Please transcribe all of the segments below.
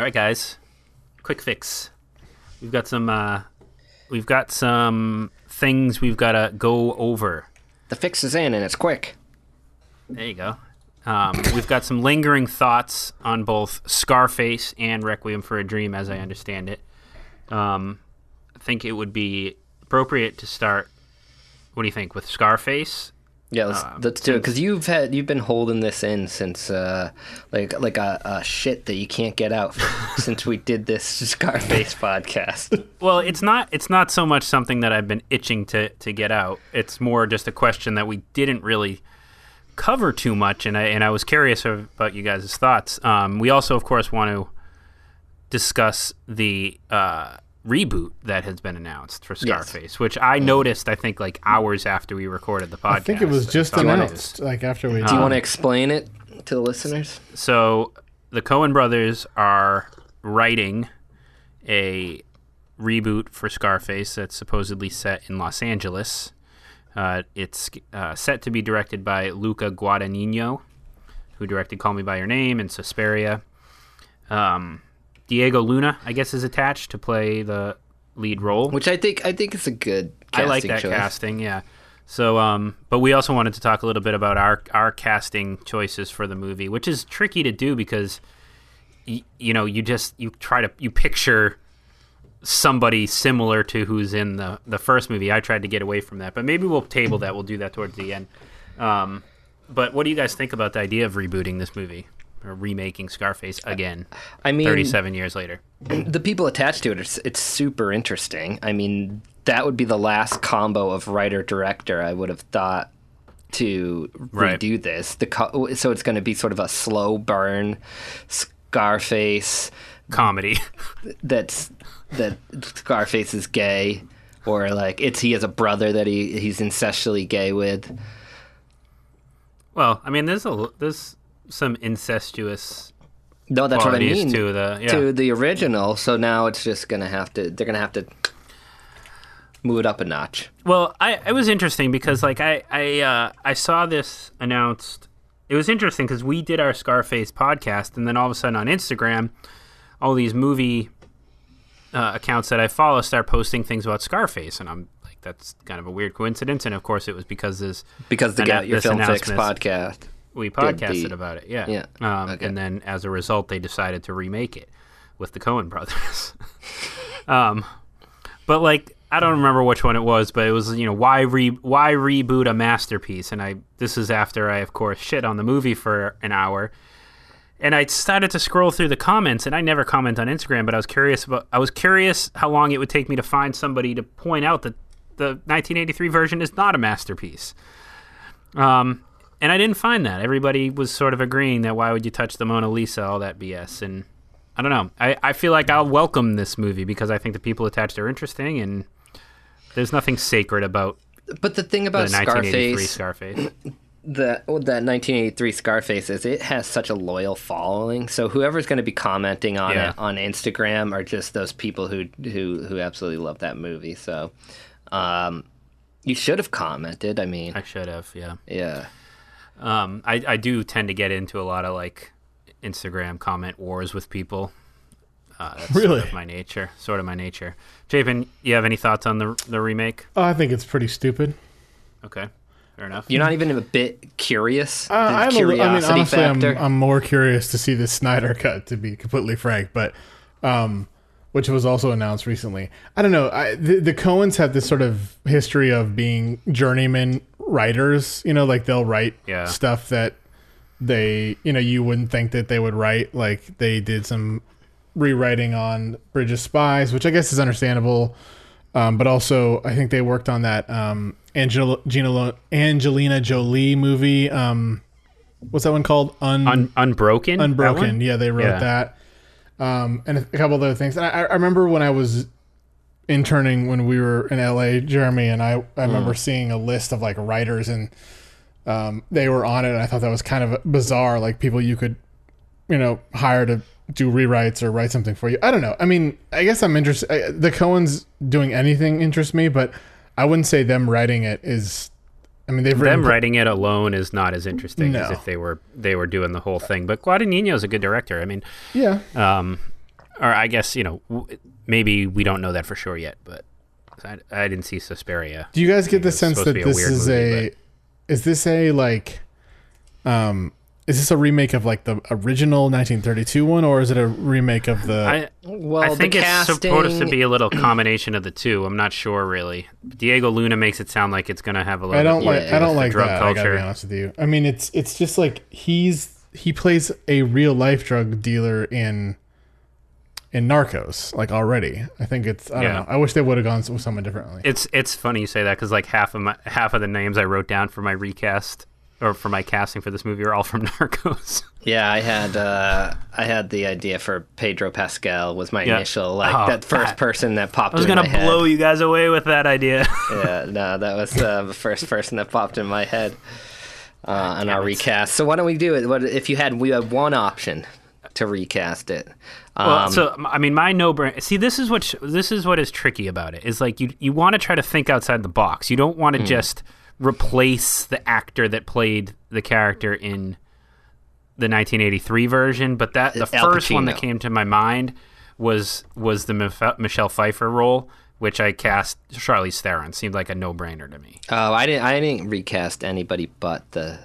All right, guys. Quick fix. We've got some. Uh, we've got some things we've got to go over. The fix is in and it's quick. There you go. Um, we've got some lingering thoughts on both Scarface and Requiem for a Dream, as I understand it. Um, I think it would be appropriate to start. What do you think with Scarface? Yeah, let's, Um, let's do it because you've had you've been holding this in since uh, like like a, a shit that you can't get out since we did this Scarface podcast. Well, it's not. It's not so much something that I've been itching to to get out. It's more just a question that we didn't really cover too much, and I and I was curious about you guys' thoughts. Um, we also, of course, want to discuss the uh, reboot that has been announced for Scarface, which I noticed. I think like hours after we recorded the podcast. I think it was just thought it was- announced, like after we. Do you want to explain it to the listeners? So the Coen brothers are writing a reboot for Scarface that's supposedly set in Los Angeles. Uh, it's uh, set to be directed by Luca Guadagnino, who directed Call Me by Your Name and Suspiria. Um, Diego Luna, I guess, is attached to play the lead role. Which I think I think it's a good. I like that choice. casting, yeah. So, um, but we also wanted to talk a little bit about our our casting choices for the movie, which is tricky to do because, y- you know, you just you try to you picture somebody similar to who's in the the first movie. I tried to get away from that, but maybe we'll table that. We'll do that towards the end. Um, but what do you guys think about the idea of rebooting this movie remaking Scarface again, I mean, thirty seven years later? the people attached to it, it's, it's super interesting. I mean, that would be the last combo of writer director I would have thought to Right. redo this. The co- so it's going to be sort of a slow burn, Scarface Comedy. that's that Scarface is gay, or like it's he has a brother that he he's incestually gay with. well, I mean, there's a there's some incestuous No, that's what I mean. to the yeah. to the original. So now it's just gonna have to. They're gonna have to move it up a notch. Well, I it was interesting because like I I uh, I saw this announced. It was interesting because we did our Scarface podcast, and then all of a sudden on Instagram, all these movie uh, accounts that I follow start posting things about Scarface, and I'm like, that's kind of a weird coincidence. And of course, it was because this Because the Get Your Film Fix podcast. We podcasted the- about it. Yeah. Yeah, Um, okay. And then as a result, they decided to remake it with the Coen brothers. um, but like, I don't remember which one it was, but it was you know why re why reboot a masterpiece? And I this is after I of course shit on the movie for an hour. And I started to scroll through the comments, and I never comment on Instagram, but I was curious about. I was curious how long it would take me to find somebody to point out that the 1983 version is not a masterpiece. Um, and I didn't find that. Everybody was sort of agreeing that why would you touch the Mona Lisa, all that BS. And I don't know. I, I feel like I'll welcome this movie because I think the people attached are interesting and there's nothing sacred about But the thing the about 1983 Scarface, Scarface. the that 1983 Scarface is, it has such a loyal following. So whoever's going to be commenting on Yeah. it on Instagram are just those people who who who absolutely love that movie. So, um, you should have commented. I mean, I should have, yeah. yeah. Um, I, I do tend to get into a lot of like Instagram comment wars with people. Uh, that's Really? sort of my nature. Sort of my nature. Chapin, you have any thoughts on the the remake? Oh, I think it's pretty stupid. Okay, fair enough. You're not even a bit curious. Uh, I'm a li- I mean, honestly, I'm. I'm more curious to see the Snyder cut, to be completely frank. But, um, which was also announced recently. I don't know. I, the, the Coens have this sort of history of being journeyman writers. You know, like they'll write Yeah. stuff that they, you know, you wouldn't think that they would write. Like they did some rewriting on Bridge of Spies, which I guess is understandable. Um, but also, I think they worked on that um, Angel- Gina Lo- Angelina Jolie movie. Um, what's that one called? Un- Un- Unbroken. Unbroken. Yeah, they wrote Yeah. that. Um, and a couple of other things. And I, I remember when I was interning when we were in LA, Jeremy, and I, I remember seeing a list of like writers and um, they were on it. And I thought that was kind of bizarre. Like people you could, you know, hire to do rewrites or write something for you. I don't know. I mean, I guess I'm interested. The Coens doing anything interests me, but I wouldn't say them writing it is. I mean, they've written Them writing it alone is not as interesting as if they were they were doing the whole thing. But Guadagnino is a good director. I mean, Yeah, um, or I guess you know w- maybe we don't know that for sure yet, but I, I didn't see Suspiria. Do you guys get the sense that this is movie, a is this a like um is this a remake of like the original 1932 one or is it a remake of the I Well, I think the it's casting, supposed to be a little combination of the two. I'm not sure really. Diego Luna makes it sound like it's going to have a little. I don't bit like to yeah, do I don't like drug that. I gotta culture. be honest with you. I mean, it's it's just like he's he plays a real life drug dealer in in Narcos like already. I think it's I don't Yeah. know. I wish they would have gone with someone differently. It's it's funny you say that because like half of my half of the names I wrote down for my recast or for my casting for this movie are all from Narcos. Yeah, I had uh, I had the idea for Pedro Pascal was my Yeah. initial like Oh, that first that- person that popped. I was in gonna my head. blow you guys away with that idea. Yeah, no, that was uh, the first person that popped in my head uh, on our recast. So why don't we do it? What if you had we had one option to recast it? Um, Well, so I mean, my no brain. See, this is what sh- this is what is tricky about it. Is like you you want to try to think outside the box. You don't want to just replace the actor that played the character in the 1983 version. But that the Al first one that came to my mind was was the Mif- Michelle Pfeiffer role, which I cast Charlize Theron. Seemed like a no brainer to me. oh, I didn't I didn't recast anybody but the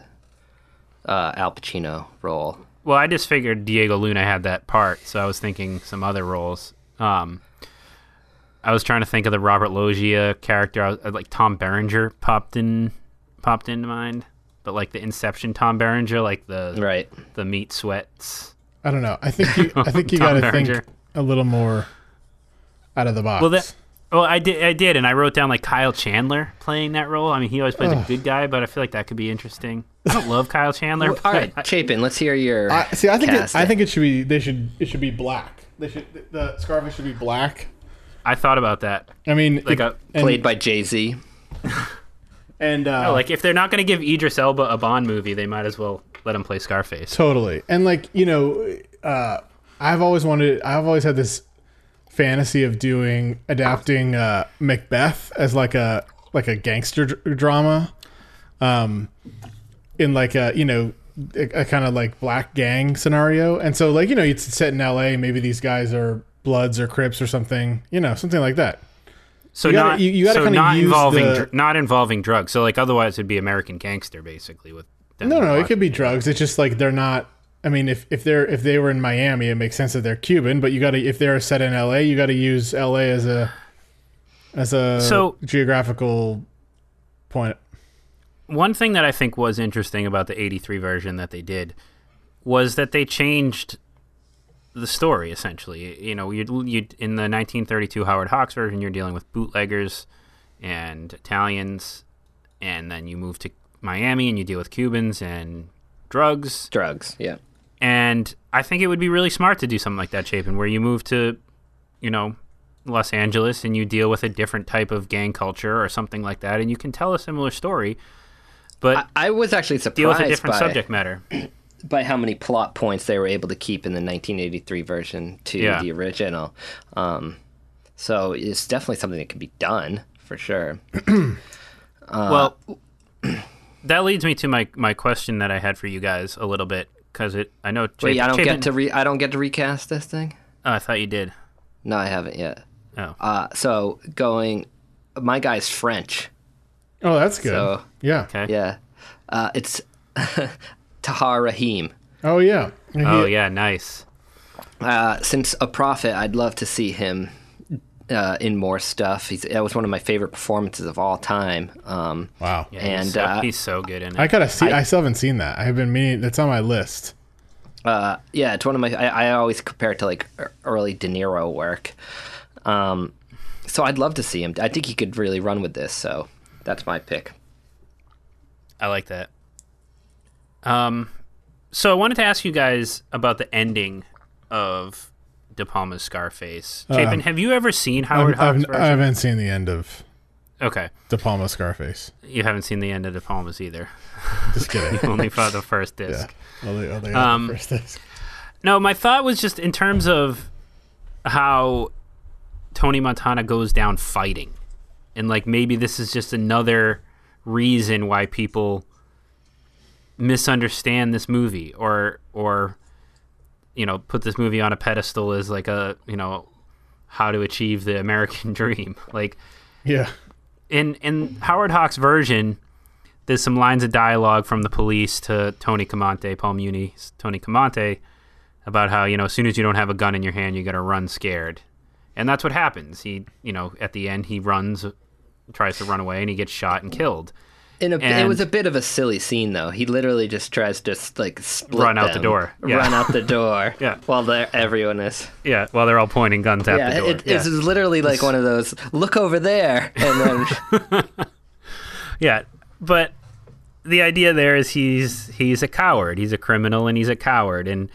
uh, Al Pacino role. Well, I just figured Diego Luna had that part, so I was thinking some other roles. Um, I was trying to think of the Robert Loggia character. I was, uh, like Tom Berenger popped in, popped into mind, but like the Inception Tom Berenger, like the Right. the meat sweats. I don't know. I think you I think you got to think a little more out of the box. Well, that. Well, I did. I did, and I wrote down like Kyle Chandler playing that role. I mean, he always plays a good guy, but I feel like that could be interesting. I don't love Kyle Chandler. All right, Chapin, let's hear your. I, see, I think it. I think it should be they should it should be black. They should the Scarface should be black. I thought about that. I mean, Like it- a and, played by Jay Z. and uh, like if they're not going to give Idris Elba a Bond movie, they might as well let him play Scarface. Totally. And like, you know, uh, I've always wanted I've always had this fantasy of doing adapting uh, Macbeth as like a like a gangster dr- drama um in like a, you know, a, a kind of like black gang scenario. And so like, you know, it's set in LA, maybe these guys are Bloods or Crips or something, you know, something like that. So You gotta- not you- you gotta so not involving the- dr- not involving drugs. So like otherwise it'd be American Gangster basically with them No, no, it could be drugs. It's just like they're not. I mean, if, if they're if they were in Miami, it makes sense that they're Cuban. But you got to if they're set in L.A., you got to use L.A. as a as a So- geographical point. One thing that I think was interesting about the 83 version that they did was that they changed the story essentially. You know, you you in the 1932 Howard Hawks version you're dealing with bootleggers and Italians and then you move to Miami and you deal with Cubans and drugs Drugs. Yeah. And I think it would be really smart to do something like that, Chapin, where you move to, you know, Los Angeles and you deal with a different type of gang culture or something like that, and you can tell a similar story, but I, I was actually deal with surprised a different by, subject matter. by how many plot points they were able to keep in the 1983 version to Yeah. the original. Um, so it's definitely something that can be done for sure. well, that leads me to my my question that I had for you guys a little bit because it I know. Wait, I don't Chapin- get to re- I don't get to recast this thing. Oh, I thought you did. No, I haven't yet. Oh, Uh, so going, my guy's French. Oh, that's good. So- yeah. okay. Yeah, uh, it's Tahar Rahim. Oh yeah. Oh yeah, nice. Uh, since a prophet, I'd love to see him uh, in more stuff. He's, that was one of my favorite performances of all time. Um, Wow. Yeah, And, he's, so, uh, he's so good in it. I gotta see. I, still haven't seen that. I have been meaning. That's on my list. uh, yeah, it's one of my. I, I always compare it to like early De Niro work. Um, so I'd love to see him. I think he could really run with this. So that's my pick. I like that. Um, so I wanted to ask you guys about the ending of De Palma's Scarface. Chapin, have you ever seen Howard I've, Hawks? I've, I haven't seen the end of okay, De Palma Scarface. you haven't seen the end of De Palma's either. Just kidding. Only saw the first disc. They, oh, they Um, the first disc. No, my thought was just in terms of how Tony Montana goes down fighting, and like maybe this is just another reason why people misunderstand this movie, or or you know put this movie on a pedestal as like a you know how to achieve the American dream. Like Yeah. in in Howard Hawks' version, there's some lines of dialogue from the police to Tony Camonte, Paul Muni's Tony Camonte, about how you know as soon as you don't have a gun in your hand, you got to run scared, and that's what happens. He you know at the end he runs, tries to run away, and he gets shot and killed. In a, it was a bit of a silly scene, though. He literally just tries to like split Run out the door. Yeah. run out the door. Yeah. while they're- everyone is. Yeah, while they're all pointing guns at Yeah, the door. it, it's literally like one of those. Look over there, and then Yeah, but the idea there is he's he's a coward. He's a criminal and he's a coward, and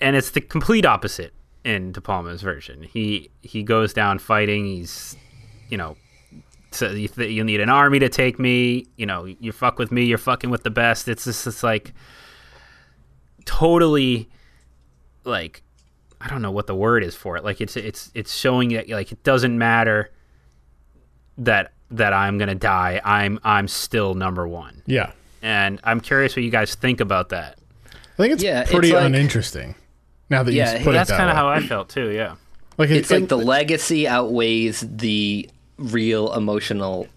and it's the complete opposite in De Palma's version. He he goes down fighting. He's you know. So you, th- you need an army to take me. You know, you fuck with me, you're fucking with the best. It's just it's like totally like I don't know what the word is for it. Like it's it's it's showing that like it doesn't matter that that I'm gonna die. I'm I'm still number one, Yeah. and I'm curious what you guys think about that. I think it's Yeah, it's pretty like- uninteresting. Now that Yeah, you put That's it that kind of how I felt too. Yeah, like it- it's like it- the legacy outweighs the real emotional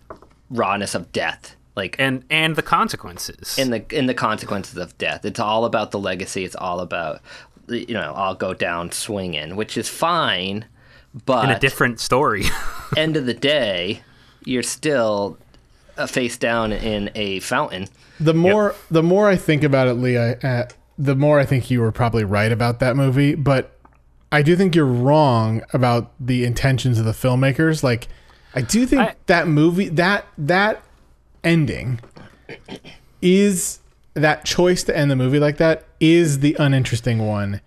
rawness of death. Like and and the consequences. in the in the consequences of death. It's all about the legacy. It's all about you know I'll go down swinging, which is fine, but in a different story. end of the day, you're still uh, face down in a fountain. the more the more I think about it, Lee, I, uh, the more I think you were probably right about that movie. But I do think you're wrong about the intentions of the filmmakers. Like, I do think I- that movie that that ending is that choice to end the movie like that is the uninteresting one.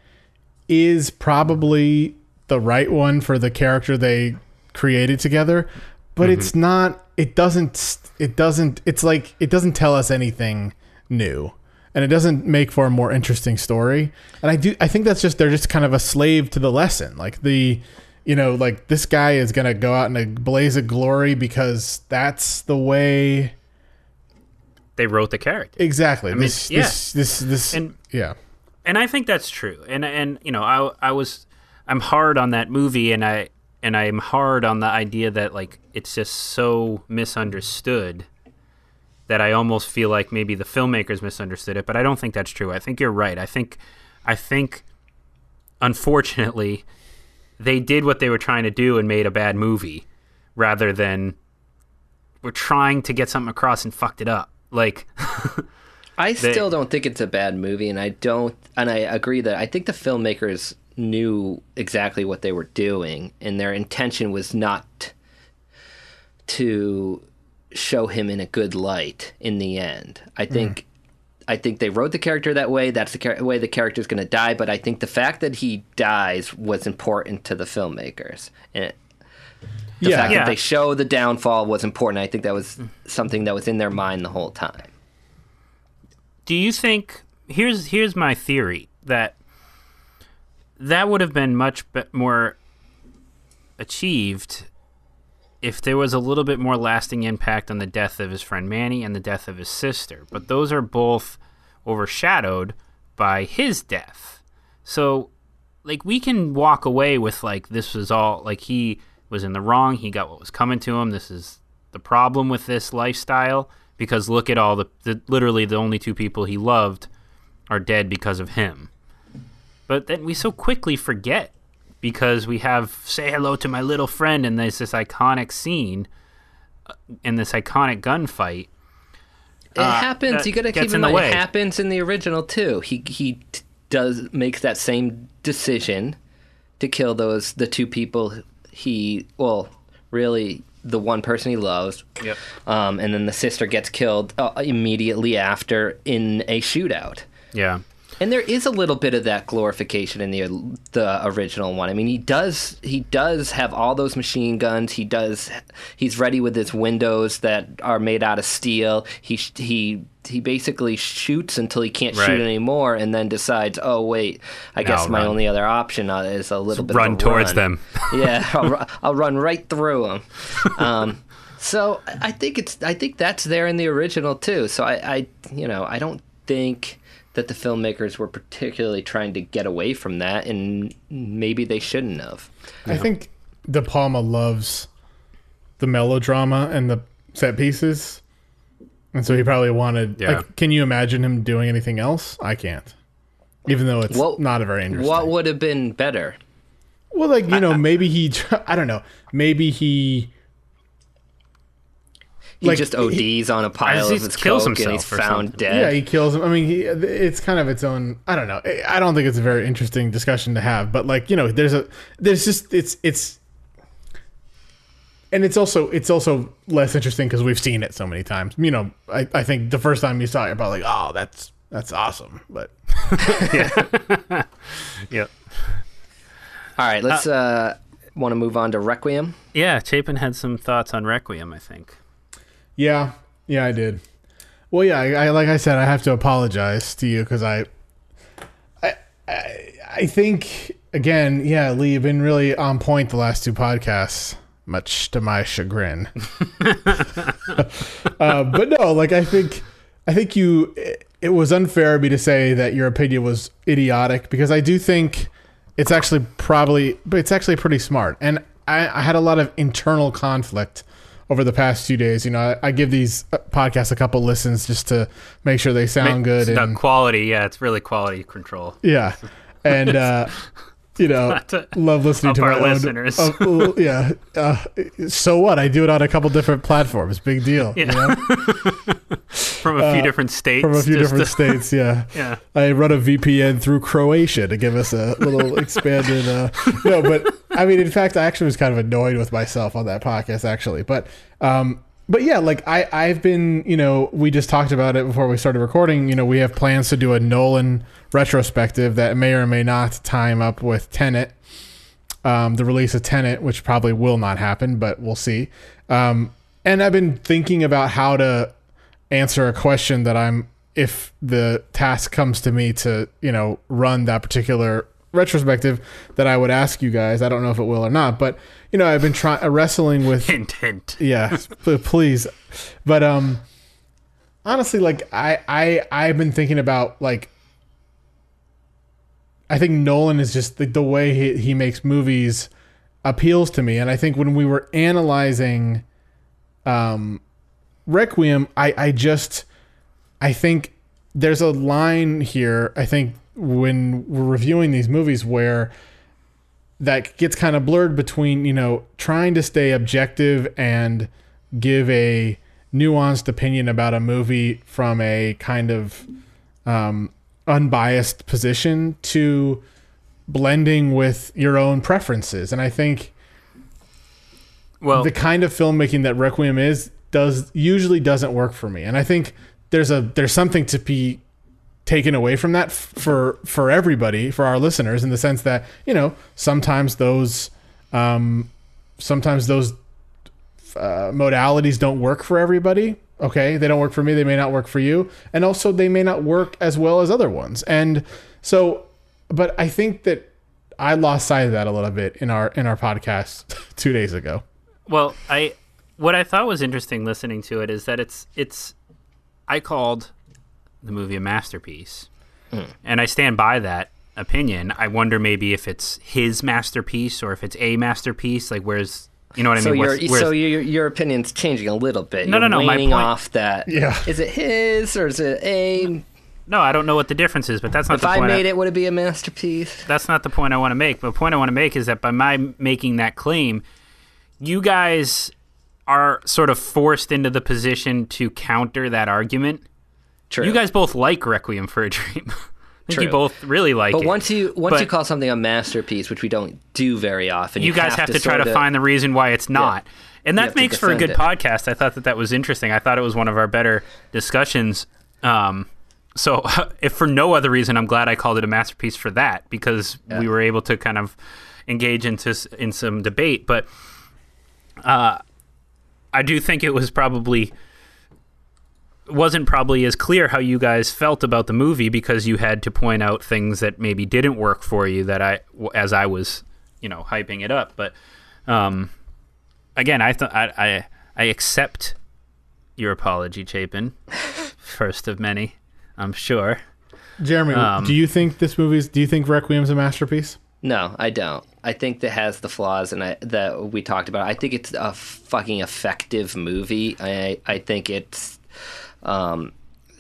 Is probably the right one for the character they created together, but it's mm-hmm. not. It doesn't. It doesn't. It's like it doesn't tell us anything new, and it doesn't make for a more interesting story. And I do. I think that's just they're just kind of a slave to the lesson. Like the, you know, like this guy is gonna go out in a blaze of glory because that's the way. they wrote the character. Exactly. I this, yeah. this. This. This. And- yeah. and I think that's true. And and you know, I I was I'm hard on that movie, and I and I'm hard on the idea that like it's just so misunderstood that I almost feel like maybe the filmmakers misunderstood it. But I don't think that's true. I think you're right. I think I think unfortunately they did what they were trying to do and made a bad movie rather than we're trying to get something across and fucked it up. Like I still don't think it's a bad movie, and I don't, and I agree that I think the filmmakers knew exactly what they were doing, and their intention was not to show him in a good light in the end. I think. I think they wrote the character that way. That's the char- way the character's going to die. But I think the fact that he dies was important to the filmmakers, and it, the Yeah. fact Yeah. that they show the downfall was important. I think that was something that was in their mind the whole time. do you think here's here's my theory that that would have been much more achieved if there was a little bit more lasting impact on the death of his friend Manny and the death of his sister. But those are both overshadowed by his death. So like we can walk away with like this was all like he was in the wrong he got what was coming to him this is the problem with this lifestyle because look at all the, the literally the only two people he loved are dead because of him. But then we so quickly forget because we have say hello to my little friend and there's this iconic scene uh, in this iconic gunfight It Uh, happens. You got to keep in mind. way. It happens in the original too. He he t- does makes that same decision to kill those the two people he well really the one person he loves. Yep. Um, and then the sister gets killed uh, immediately after in a shootout. yeah And there is a little bit of that glorification in the the original one. I mean, he does he does have all those machine guns. He does he's ready with his windows that are made out of steel. He he he basically shoots until he can't Right. shoot anymore, and then decides, oh wait, I guess I'll my run. only other option uh, is a little bit of run towards run. them yeah, I'll, I'll run right through them. Um, so I I think it's I think that's there in the original too. So I, I you know I don't think that the filmmakers were particularly trying to get away from that, and maybe they shouldn't have. I think De Palma loves the melodrama and the set pieces, and so he probably wanted. Yeah. Like, can you imagine him doing anything else? I can't. Even though it's What- not a very interesting. What would have been better? Well, like you know, maybe he. I don't know. Maybe he. He Like, just he- ODs on a pile he of his kills coke and he's himself found something. dead. Yeah, he kills him. I mean, he, it's kind of its own. I don't know. I don't think it's a very interesting discussion to have. But like you know, there's a there's just it's it's. And it's also it's also less interesting because we've seen it so many times. You know, I, I think the first time you saw it, you're probably like, oh, that's that's awesome. But yeah, Yep. All right, let's uh, want to move on to Requiem. Yeah, Chapin had some thoughts on Requiem, I think. Yeah, yeah, I did. Well, yeah, I, I like I said, I have to apologize to you because I, I, I, I think again, yeah, Lee, you've been really on point the last two podcasts, much to my chagrin. uh, but no, like I think, I think you, it, it was unfair of me to say that your opinion was idiotic because I do think it's actually probably, but it's actually pretty smart. And I, I had a lot of internal conflict over the past few days. You know, I, I give these uh, podcasts a couple listens just to make sure they sound good. It's not And, quality, yeah, it's really quality control. yeah, and uh, you know, to love listening to our listeners. uh, uh, yeah, uh, so what? I do it on a couple different platforms. Big deal. You know? From a few different states. Uh, From a few different to- states. Yeah. Yeah. I run a VPN through Croatia to give us a little expanded. Uh, no, but I mean, in fact, I actually was kind of annoyed with myself on that podcast, actually. But, um, but yeah, like I, I've been, you know, we just talked about it before we started recording. You know, we have plans to do a Nolan retrospective that may or may not time up with Tenet, um, the release of Tenet, which probably will not happen, but we'll see. Um, and I've been thinking about how to answer a question that I'm if the task comes to me to you know run that particular retrospective that I would ask you guys. I don't know if it will or not, but you know I've been trying wrestling with Intent. yeah p- please but um honestly like I I I've been thinking about like I think Nolan is just the, the way he, he makes movies appeals to me and I think when we were analyzing um Requiem I I just I think there's a line here I think when we're reviewing these movies where that gets kind of blurred between you know trying to stay objective and give a nuanced opinion about a movie from a kind of um, unbiased position to blending with your own preferences and i think Well, the kind of filmmaking that Requiem is does usually doesn't work for me. And I think there's a there's something to be taken away from that for for everybody, for our listeners in the sense that, you know, sometimes those um sometimes those uh, modalities don't work for everybody. Okay, they don't work for me, they may not work for you, and also they may not work as well as other ones. And so but I think that I lost sight of that a little bit in our in our podcast 2 days ago. Well, I what I thought was interesting listening to it is that it's it's I called the movie a masterpiece. Hmm. And I stand by that opinion. I wonder maybe if it's his masterpiece or if it's a masterpiece like where's you know what I So mean? your Where's- where's- so your your opinion's changing a little bit. No, You're no, no, my point- off that. Yeah. Is it his or is it a? no, I don't know what the difference is, but that's not If the point I point. made it, would it be a masterpiece? that's not the point I want to make. But the point I want to make is that by my making that claim, you guys are sort of forced into the position to counter that argument. True. You guys both like Requiem for a Dream. I think you both really like But it. But once you once you call something a masterpiece, which we don't do very often, you guys have, to, try to find the reason why it's not. And that makes for a good defend podcast. I thought that that was interesting. I thought it was one of our better discussions. Um, so, if for no other reason, I'm glad I called it a masterpiece for that because we were able to kind of engage into in some debate. But uh, I do think it was probably wasn't probably as clear how you guys felt about the movie because you had to point out things that maybe didn't work for you that I as I was you know hyping it up but um again I thought I, I I accept your apology Chapin first of many I'm sure Jeremy, Um, do you think this movie's? Do you think Requiem's a masterpiece? No, I don't. I think that has the flaws and I, that we talked about. I think it's a fucking effective movie. I I think it's um,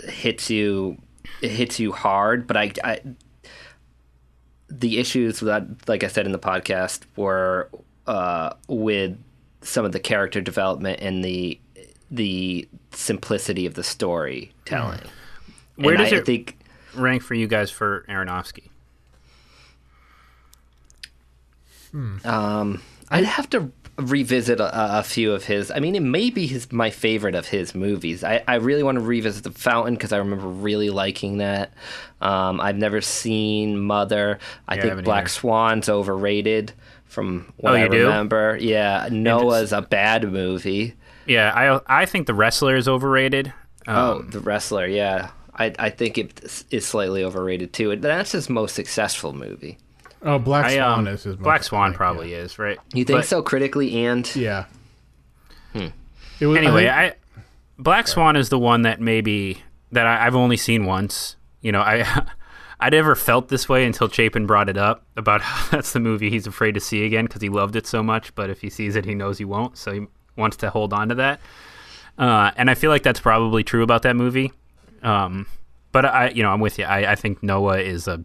hits you it hits you hard, but I, I the issues that like I said in the podcast were uh, with some of the character development and the the simplicity of the storytelling. Where And does I it think rank for you guys for Aronofsky? Um, I'd have to revisit a, a few of his. I mean, it may be his my favorite of his movies. I, I really want to revisit The Fountain because I remember really liking that. Um, I've never seen Mother. I Yeah, think haven't Black either. Swan's overrated from what Oh, I you do? remember. Yeah, Noah's a bad movie. Yeah, I I think The Wrestler is overrated. Um, Oh, The Wrestler. Yeah, I I think it is slightly overrated too. And That's his most successful movie. Oh, Black I, Swan um, is his. most Black Swan iconic, probably is right. You think But so critically and Yeah. Hmm. It was, Anyway, I think- I, Black Swan is the one that maybe that I, I've only seen once. You know, I I never felt this way until Chapin brought it up about how that's the movie he's afraid to see again because he loved it so much. But if he sees it, he knows he won't, so he wants to hold on to that. Uh, and I feel like that's probably true about that movie. Um, but I, you know, I'm with you. I, I think Noah is a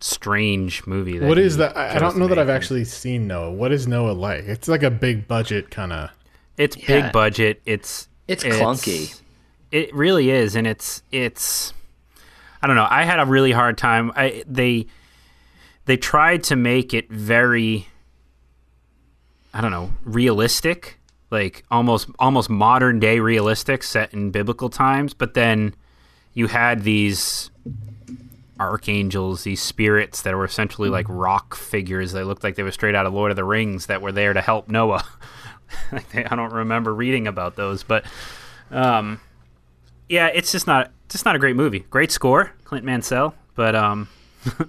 strange movie. That what that? I, I don't know that I've actually seen Noah. What is Noah like? It's like a big budget kind of. It's Yeah. big budget. It's It's clunky. It really is, and it's it's. I don't know. I had a really hard time. I they they tried to make it very. I don't know, realistic, like almost almost modern day realistic, set in biblical times. But then you had these archangels, these spirits that were essentially like rock figures. They looked like they were straight out of Lord of the Rings that were there to help Noah. like they, I don't remember reading about those, but um, yeah, it's just not just not a great movie. Great score, Clint Mansell, but um,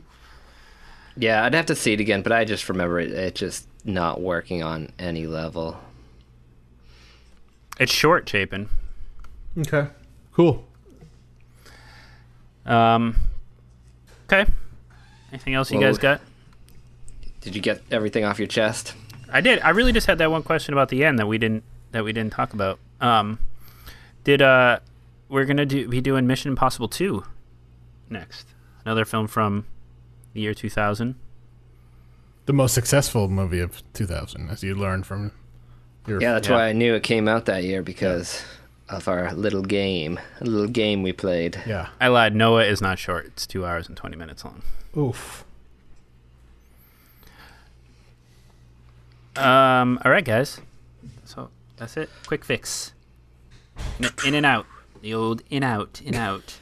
Yeah, I'd have to see it again, but I just remember it, it just not working on any level. it's short, Chapin. Okay. Cool. Um, okay. Anything else you Well, guys got? Did you get everything off your chest? I did. I really just had that one question about the end that we didn't that we didn't talk about. Um, did uh, we're gonna do be doing Mission Impossible two next? Another film from the year two thousand. The most successful movie of 2000, as you learned from your. Yeah, that's Yeah. why I knew it came out that year because of our little game, a little game we played. Yeah. I lied. Noah is not short. It's two hours and twenty minutes long. Oof. Um. All right, guys. So that's it. Quick fix. In, in and out. The old in out in out.